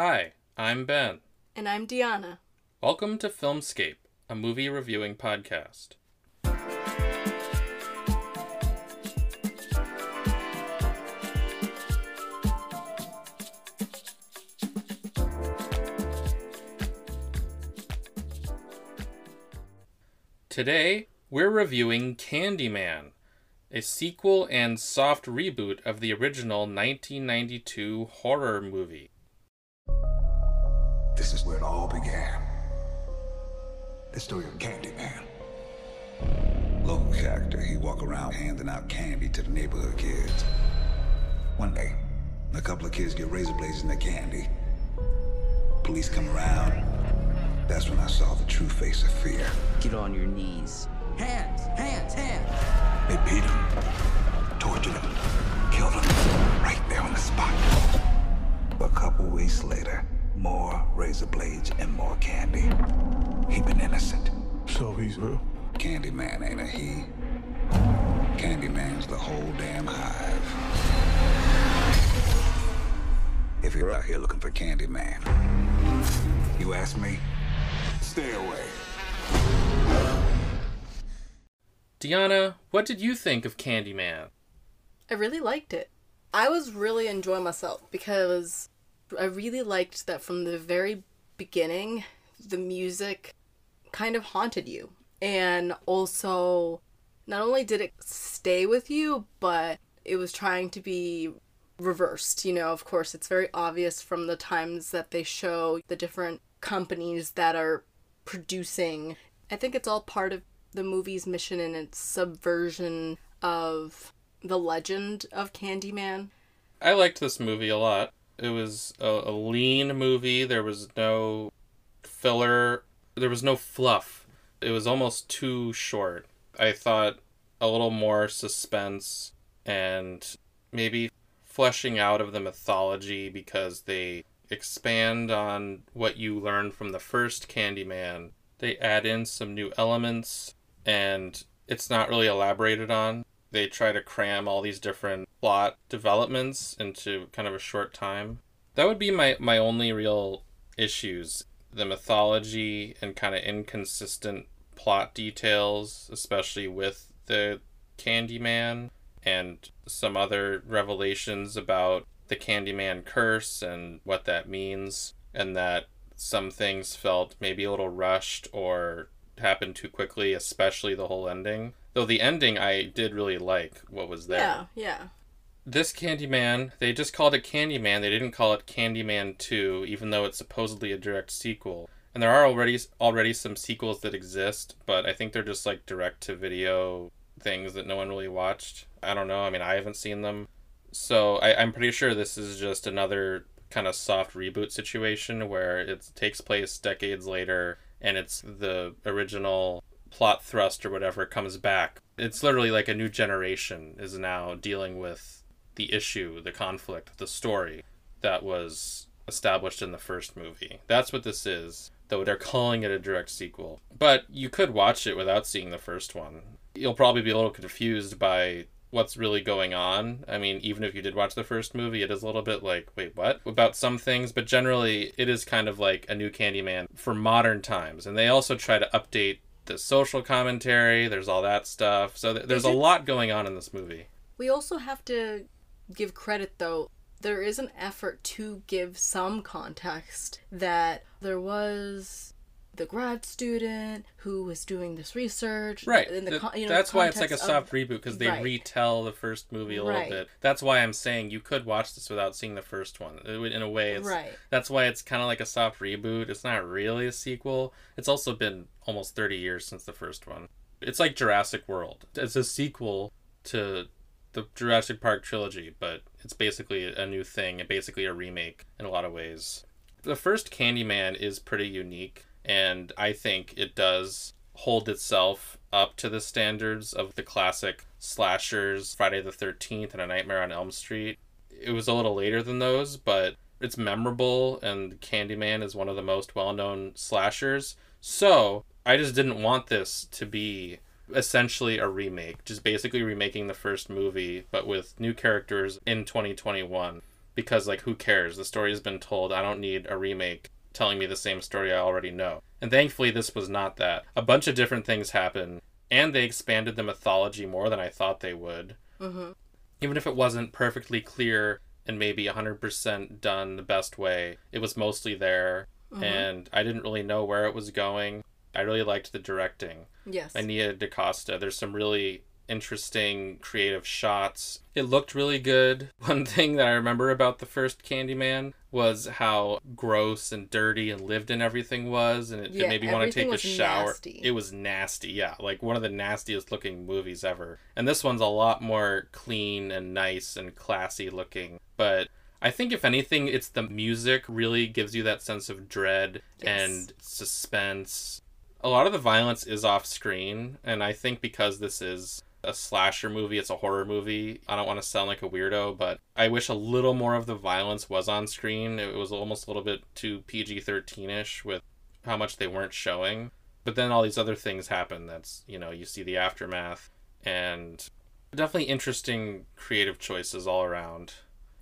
Hi, I'm Ben. And I'm Deanna. Welcome to Filmscape, a movie reviewing podcast. Today, we're reviewing Candyman, a sequel and soft reboot of the original 1992 horror movie. This is where it all began. The story of Candyman. Local character, he walk around handing out candy to the neighborhood kids. One day, a couple of kids get razor blades in their candy. Police come around. That's when I saw the true face of fear. Get on your knees. Hands, hands, hands. They beat him, tortured him, killed him right there on the spot. A couple weeks later, more razor blades and more candy. He been innocent. So he's real. Candyman ain't a he. Candyman's the whole damn hive. If you're out here looking for Candyman, you ask me, stay away. Diana, what did you think of Candyman? I really liked it. I was really enjoying myself because I really liked that from the very beginning, the music kind of haunted you. And also, not only did it stay with you, but it was trying to be reversed. You know, of course, it's very obvious from the times that they show the different companies that are producing. I think it's all part of the movie's mission and its subversion of the legend of Candyman. I liked this movie a lot. It was a, a lean movie. There was no filler. There was no fluff. It was almost too short. I thought a little more suspense and maybe fleshing out of the mythology because they expand on what you learned from the first Candyman. They add in some new elements and it's not really elaborated on. They try to cram all these different plot developments into kind of a short time. That would be my, my only real issues. The mythology and kind of inconsistent plot details, especially with the Candyman and some other revelations about the Candyman curse and what that means, and that some things felt maybe a little rushed or happened too quickly, especially the whole ending. Though the ending I did really like what was there. Yeah, yeah. This Candyman, they just called it Candyman. They didn't call it Candyman 2, even though it's supposedly a direct sequel. And there are already already some sequels that exist, but I think they're just like direct to video things that no one really watched. I don't know. I mean, I haven't seen them. So I, I'm pretty sure this is just another kind of soft reboot situation where it takes place decades later and it's the original plot thrust or whatever comes back. It's literally like a new generation is now dealing with the issue, the conflict, the story that was established in the first movie. That's what this is, though they're calling it a direct sequel. But you could watch it without seeing the first one. You'll probably be a little confused by what's really going on. I mean, even if you did watch the first movie, it is a little bit like, wait, what? About some things, but generally, it is kind of like a new Candyman for modern times. And they also try to update the social commentary, there's all that stuff. So th- there's a lot going on in this movie. We also have to give credit, though. There is an effort to give some context that there was the grad student who was doing this research. Right. In the, you know, That's why it's like a soft of- reboot because they Right. retell the first movie a little Right. bit. That's why I'm saying you could watch this without seeing the first one. In a way, it's, Right. that's why it's kind of like a soft reboot. It's not really a sequel. It's also been almost 30 years since the first one. It's like Jurassic World. It's a sequel to the Jurassic Park trilogy, but it's basically a new thing and basically a remake in a lot of ways. The first Candyman is pretty unique, and I think it does hold itself up to the standards of the classic slashers, Friday the 13th and A Nightmare on Elm Street. It was a little later than those, but it's memorable, and Candyman is one of the most well known slashers. So, I just didn't want this to be essentially a remake, just basically remaking the first movie, but with new characters in 2021. because like who cares? The story has been told. I don't need a remake telling me the same story I already know. And thankfully this was not that. A bunch of different things happen and they expanded the mythology more than I thought they would. Mm-hmm. Even if it wasn't perfectly clear and maybe 100% done the best way, it was mostly there and I didn't really know where it was going. I really liked the directing. Yes. Nia DaCosta. There's some really interesting creative shots. It looked really good. One thing that I remember about the first Candyman was how gross and dirty and lived in everything was, and it, Yeah, it made me want to take a shower. nasty. It was nasty, yeah, like one of the nastiest looking movies ever. And this one's a lot more clean and nice and classy looking, but. I think if anything, it's the music really gives you that sense of dread Yes. and suspense a lot of the violence is off screen and i think because this is a slasher movie it's a horror movie i don't want to sound like a weirdo but i wish a little more of the violence was on screen it was almost a little bit too pg-13ish with how much they weren't showing but then all these other things happen that's you know you see the aftermath and definitely interesting creative choices all around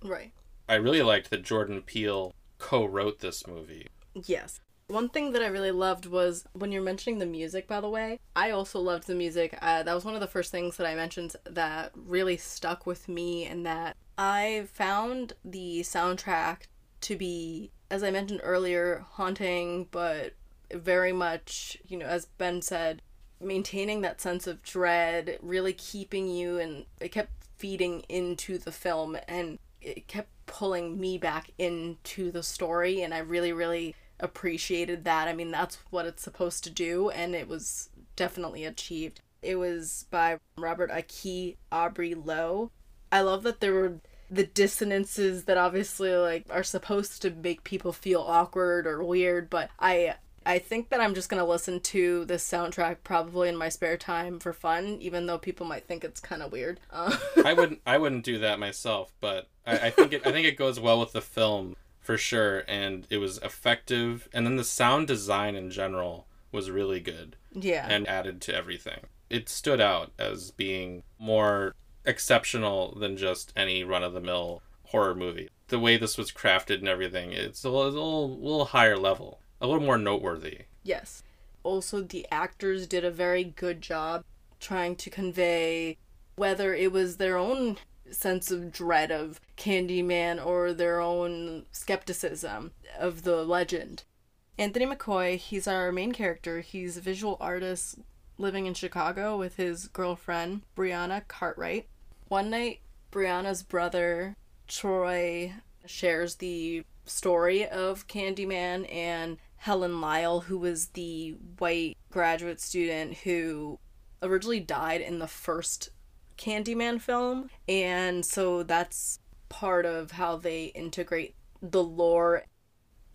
right. i really liked that jordan peele co-wrote this movie Yes. One thing that I really loved was when you're mentioning the music, by the way, I also loved the music. Uh, that was one of the first things that I mentioned that really stuck with me, and that I found the soundtrack to be, as I mentioned earlier, haunting, but very much, you know, as Ben said, maintaining that sense of dread, really keeping you, and it kept feeding into the film, and it kept pulling me back into the story, and I really, really appreciated that. I mean, that's what it's supposed to do, and it was definitely achieved. It was by Robert Aiki Aubrey Lowe. I love that there were the dissonances that obviously like are supposed to make people feel awkward or weird, but I I think that I'm just gonna listen to this soundtrack probably in my spare time for fun, even though people might think it's kind of weird. Uh, I wouldn't I wouldn't do that myself, but I, I think it I think it goes well with the film for sure, and it was effective. And then the sound design in general was really good yeah, and added to everything. It stood out as being more exceptional than just any run of the mill horror movie. The way this was crafted and everything, it's a little, a little, little higher level, a little more noteworthy. Yes. Also, the actors did a very good job trying to convey whether it was their own sense of dread of Candyman or their own skepticism of the legend. Anthony McCoy, he's our main character. He's a visual artist living in Chicago with his girlfriend, Brianna Cartwright. One night, Brianna's brother, Troy, shares the story of Candyman and Helen Lyle, who was the white graduate student who originally died in the first Candyman film. And so that's part of how they integrate the lore.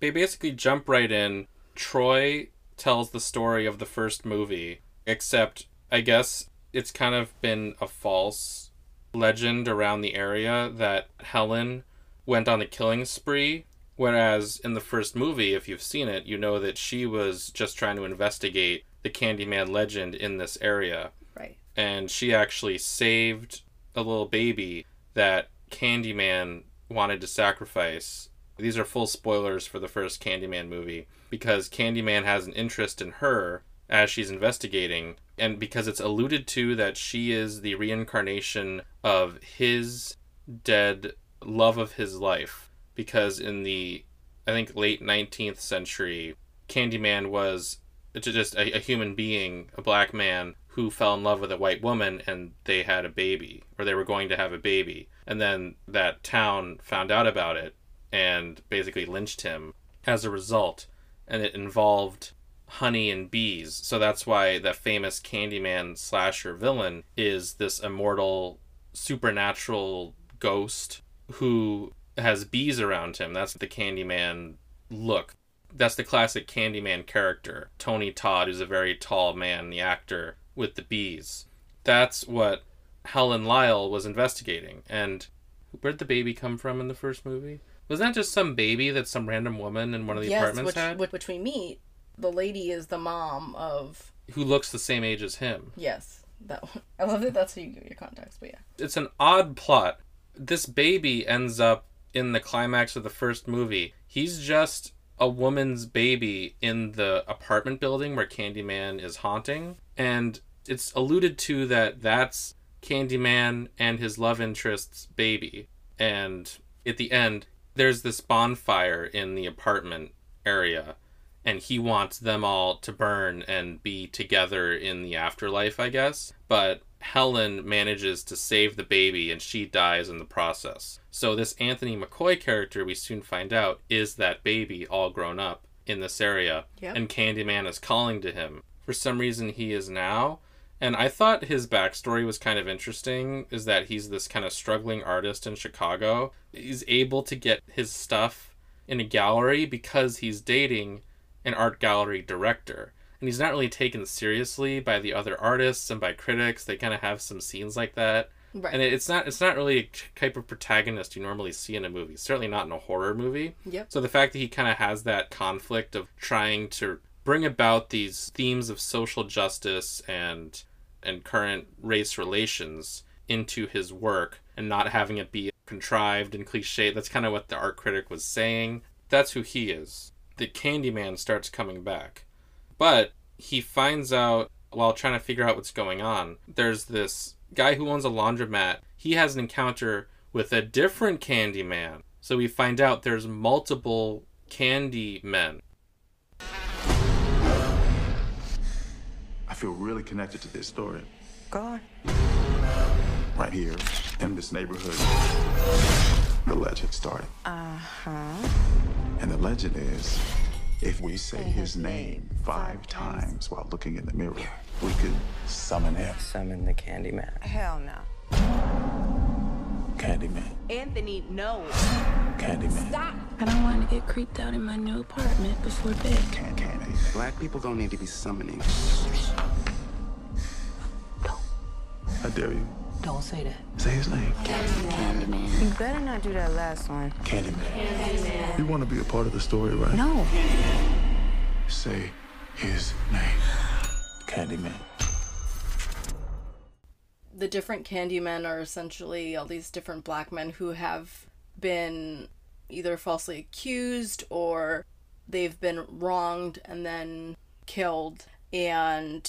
They basically jump right in. Troy tells the story of the first movie, except I guess it's kind of been a false legend around the area that Helen went on a killing spree. Whereas in the first movie, if you've seen it, you know that she was just trying to investigate the Candyman legend in this area. And she actually saved a little baby that Candyman wanted to sacrifice. These are full spoilers for the first Candyman movie because Candyman has an interest in her as she's investigating, and because it's alluded to that she is the reincarnation of his dead love of his life. Because in the, I think, late 19th century, Candyman was just a, a human being, a black man, who fell in love with a white woman and they had a baby, or they were going to have a baby. And then that town found out about it and basically lynched him as a result. And it involved honey and bees. So that's why the famous Candyman slasher villain is this immortal, supernatural ghost who has bees around him. That's the Candyman look. That's the classic Candyman character. Tony Todd, who's a very tall man, the actor with the bees. That's what Helen Lyle was investigating. And where'd the baby come from in the first movie? Was that just some baby that some random woman in one of the yes, apartments which, had? which which we meet. The lady is the mom of Who looks the same age as him. yes. That one. I love that. That's how you give your context. But yeah. It's an odd plot. This baby ends up in the climax of the first movie, he's just a woman's baby in the apartment building where Candyman is haunting. And it's alluded to that that's Candyman and his love interest's baby. And at the end, there's this bonfire in the apartment area. And he wants them all to burn and be together in the afterlife, I guess. But Helen manages to save the baby and she dies in the process. So, this Anthony McCoy character, we soon find out, is that baby all grown up in this area. Yep. And Candyman is calling to him. For some reason, he is now. And I thought his backstory was kind of interesting is that he's this kind of struggling artist in Chicago. He's able to get his stuff in a gallery because he's dating an art gallery director and he's not really taken seriously by the other artists and by critics. They kind of have some scenes like that, Right. and it's not it's not really a type of protagonist you normally see in a movie. Certainly not in a horror movie. Yep. So the fact that he kind of has that conflict of trying to bring about these themes of social justice and and current race relations into his work and not having it be contrived and cliche. That's kind of what the art critic was saying. That's who he is. The Candyman starts coming back. But he finds out while trying to figure out what's going on. There's this guy who owns a laundromat. He has an encounter with a different Candyman. So we find out there's multiple candy men. I feel really connected to this story. Go on. Right here, in this neighborhood, the legend started. Uh huh. And the legend is if we say his name five times while looking in the mirror, we could summon him. Summon the Candyman. Hell no. Candyman. Anthony, no. Candyman. Stop. I don't want to get creeped out in my new apartment before bed. Can Candyman. Black people don't need to be summoning. No. I dare you. Don't say that. Say his name. Candyman. You better not do that last one. Candyman. You want to be a part of the story, right? No. Say his name. Candyman. the different Candymen are essentially all these different black men who have been either falsely accused or they've been wronged and then killed. And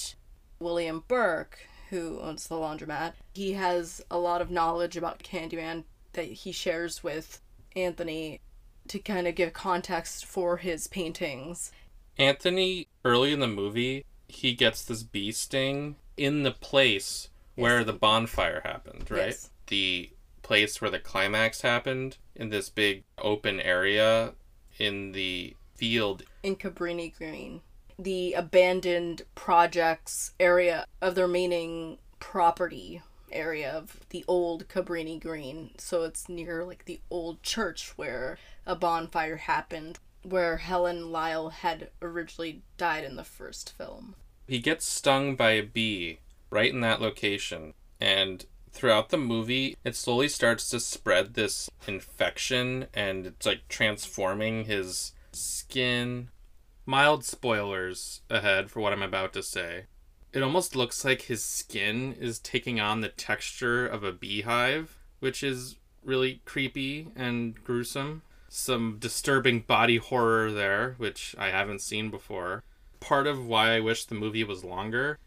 William Burke, who owns the laundromat, he has a lot of knowledge about Candyman that he shares with Anthony to kind of give context for his paintings. Anthony, early in the movie, he gets this bee sting in the place where the bonfire happened, right? Yes. The place where the climax happened in this big open area in the field. in Cabrini Green, the abandoned projects area of the remaining property area of the old Cabrini Green. So it's near like the old church where a bonfire happened, where Helen Lyle had originally died in the first film. He gets stung by a bee right in that location. And throughout the movie, it slowly starts to spread this infection and it's like transforming his skin. Mild spoilers ahead for what I'm about to say. It almost looks like his skin is taking on the texture of a beehive, which is really creepy and gruesome. Some disturbing body horror there, which I haven't seen before. Part of why I wish the movie was longer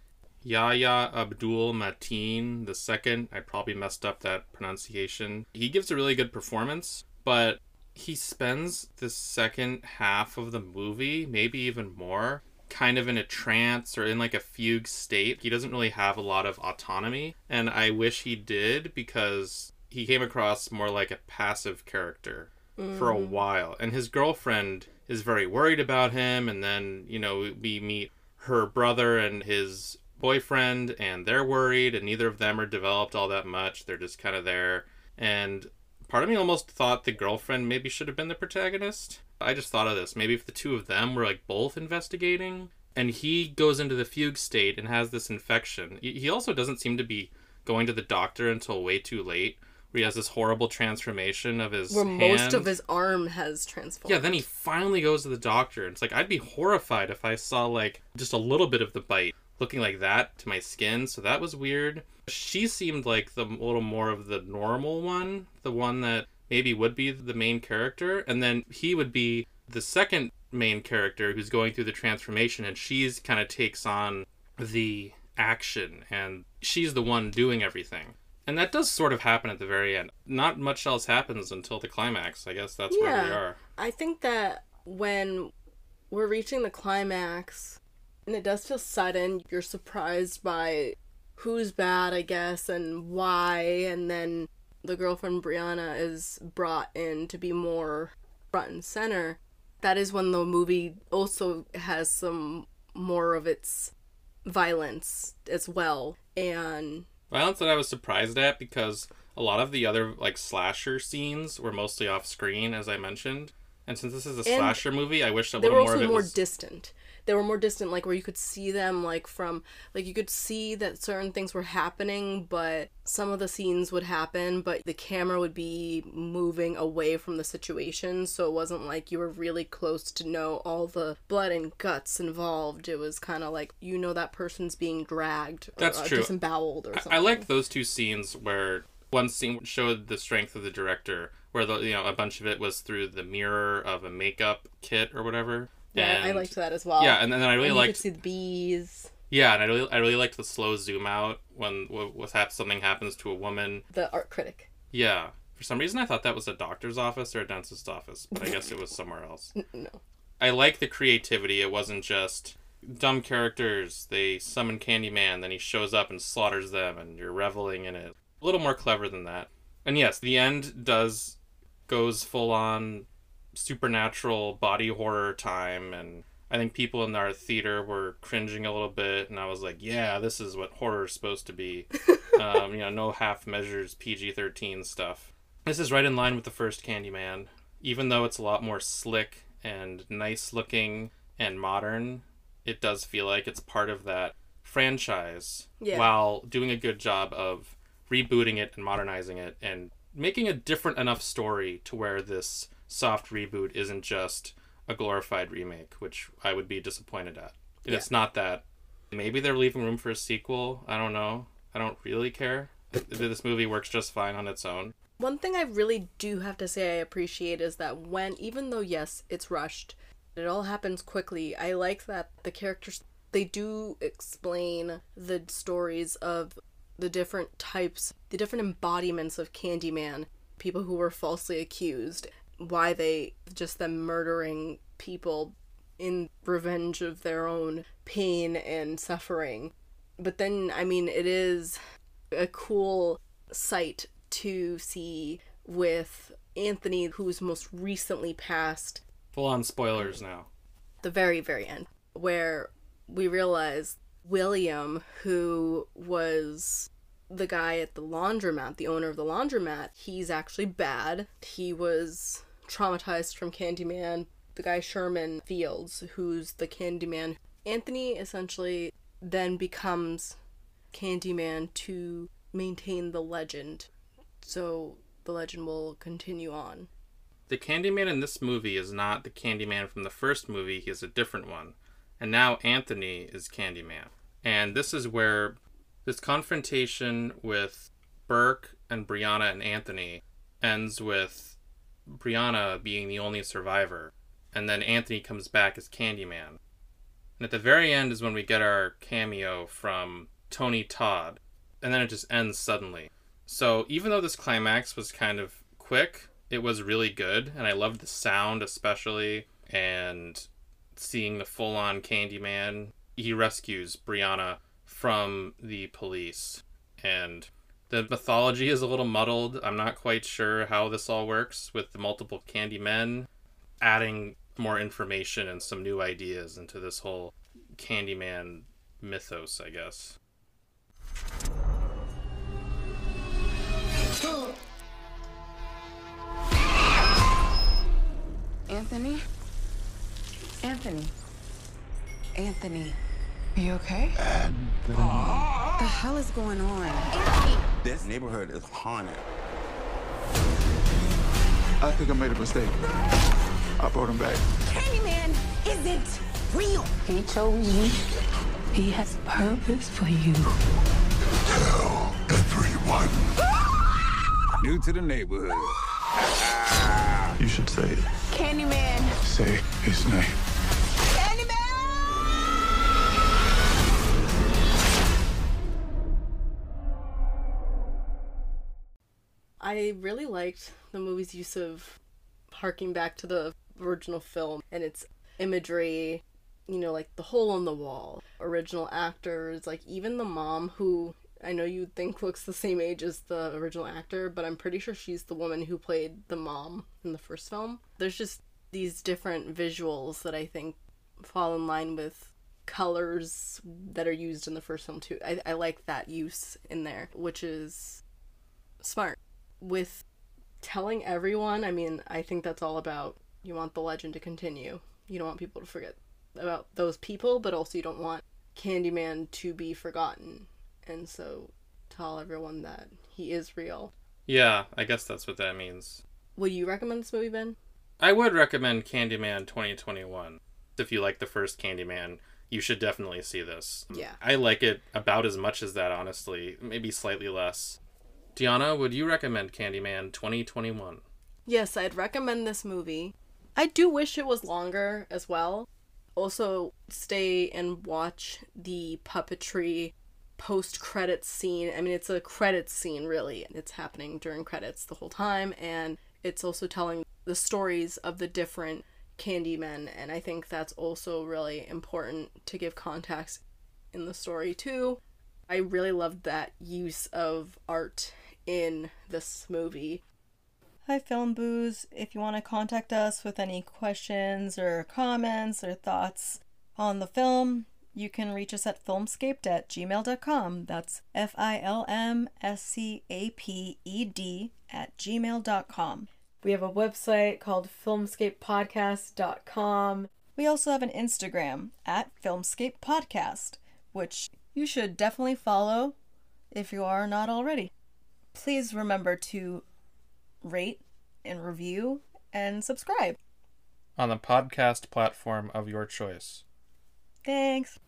Yahya Abdul Mateen second. I probably messed up that pronunciation. He gives a really good performance, but he spends the second half of the movie, maybe even more, kind of in a trance or in like a fugue state. He doesn't really have a lot of autonomy, and I wish he did because he came across more like a passive character for a mm. while. And his girlfriend is very worried about him, and then, you know, we meet her brother and his boyfriend and they're worried and neither of them are developed all that much they're just kind of there and part of me almost thought the girlfriend maybe should have been the protagonist i just thought of this maybe if the two of them were like both investigating and he goes into the fugue state and has this infection he also doesn't seem to be going to the doctor until way too late where he has this horrible transformation of his Where most of his arm has transformed. Yeah, then he finally goes to the doctor. and It's like I'd be horrified if I saw like just a little bit of the bite looking like that to my skin. So that was weird. She seemed like the little more of the normal one, the one that maybe would be the main character, and then he would be the second main character who's going through the transformation, and she's kind of takes on the action, and she's the one doing everything. And that does sort of happen at the very end. Not much else happens until the climax. I guess that's where we are. I think that when we're reaching the climax, and it does feel sudden, you're surprised by who's bad, I guess, and why, and then the girlfriend Brianna is brought in to be more front and center. That is when the movie also has some more of its violence as well. And Violence that I was surprised at because a lot of the other like slasher scenes were mostly off screen, as I mentioned. And since this is a slasher movie, I wish a little were more of it more was. distant. They were more distant, like where you could see them, like from, like you could see that certain things were happening, but some of the scenes would happen, but the camera would be moving away from the situation, so it wasn't like you were really close to know all the blood and guts involved. It was kind of like you know that person's being dragged, or, uh, true. disemboweled, or something. I liked those two scenes where one scene showed the strength of the director, where the you know a bunch of it was through the mirror of a makeup kit or whatever. Yeah, I liked that as well. Yeah, and then I really and you liked could see the bees, yeah, and I really I really liked the slow zoom out when what was hap- something happens to a woman. the art critic. Yeah, for some reason I thought that was a doctor's office or a dentist's office, but I guess it was somewhere else. No. I like the creativity. It wasn't just dumb characters. They summon Candyman, then he shows up and slaughters them, and you're reveling in it. A little more clever than that. And yes, the end does goes full on supernatural body horror time, and I think people in our theater were cringing a little bit, and I was like, yeah, this is what horror is supposed to be. um, you know, no half measures, PG 13 stuff. This is right in line with the first Candyman, even though it's a lot more slick and nice looking and modern. It does feel like it's part of that franchise Yeah. while doing a good job of rebooting it and modernizing it and making a different enough story to where this soft reboot isn't just a glorified remake, which I would be disappointed at. And It's not that. Maybe they're leaving room for a sequel. I don't know. I don't really care. This movie works just fine on its own. One thing I really do have to say I appreciate is that when, even though yes, it's rushed, it all happens quickly. I like that the characters they do explain the stories of the different types, the different embodiments of Candyman, people who were falsely accused, why they just them murdering people in revenge of their own pain and suffering. But then, I mean, it is a cool sight to see with Anthony, who's most recently passed, Full on spoilers now. the very, very end, where we realize William, who was the guy at the laundromat, the owner of the laundromat, he's actually bad. He was traumatized from Candyman. The guy Sherman Fields, who's the Candyman. Anthony essentially then becomes Candyman to maintain the legend. So the legend will continue on. The Candyman in this movie is not the Candyman from the first movie, he is a different one. And now Anthony is Candyman. And this is where this confrontation with Burke and Brianna and Anthony ends with Brianna being the only survivor. And then Anthony comes back as Candyman. And at the very end is when we get our cameo from Tony Todd. And then it just ends suddenly. So even though this climax was kind of quick, it was really good. And I loved the sound, especially. And seeing the full on Candyman. He rescues Brianna from the police. And the mythology is a little muddled. I'm not quite sure how this all works with the multiple candy men. Adding more information and some new ideas into this whole Candyman mythos, I guess. Anthony? Anthony? Anthony? Are you okay? What the hell is going on? This neighborhood is haunted. I think I made a mistake. I brought him back. Candyman isn't real. He chose you. He has purpose for you. Tell everyone. New to the neighborhood. You should say it. Candyman. Say his name. I really liked the movie's use of harking back to the original film and its imagery, you know, like the hole in the wall, original actors, like even the mom who I know you'd think looks the same age as the original actor, but I'm pretty sure she's the woman who played the mom in the first film. There's just these different visuals that I think fall in line with colors that are used in the first film too. I, I like that use in there, which is smart. With telling everyone, I mean, I think that's all about you want the legend to continue. You don't want people to forget about those people, but also you don't want Candyman to be forgotten. And so tell everyone that he is real. Yeah, I guess that's what that means. Would you recommend this movie, Ben? I would recommend Candyman 2021. If you like the first Candyman, you should definitely see this. Yeah. I like it about as much as that, honestly. Maybe slightly less. Diana, would you recommend Candyman 2021? Yes, I'd recommend this movie. I do wish it was longer as well. Also, stay and watch the puppetry post credits scene. I mean, it's a credits scene, really. It's happening during credits the whole time, and it's also telling the stories of the different Candymen, and I think that's also really important to give context in the story, too. I really loved that use of art in this movie. Hi, Film Booze. If you want to contact us with any questions or comments or thoughts on the film, you can reach us at filmscaped at gmail.com. That's F I L M S C A P E D at gmail.com. We have a website called filmscapepodcast.com. We also have an Instagram at Filmscape Podcast, which you should definitely follow if you are not already. Please remember to rate and review and subscribe. On the podcast platform of your choice. Thanks.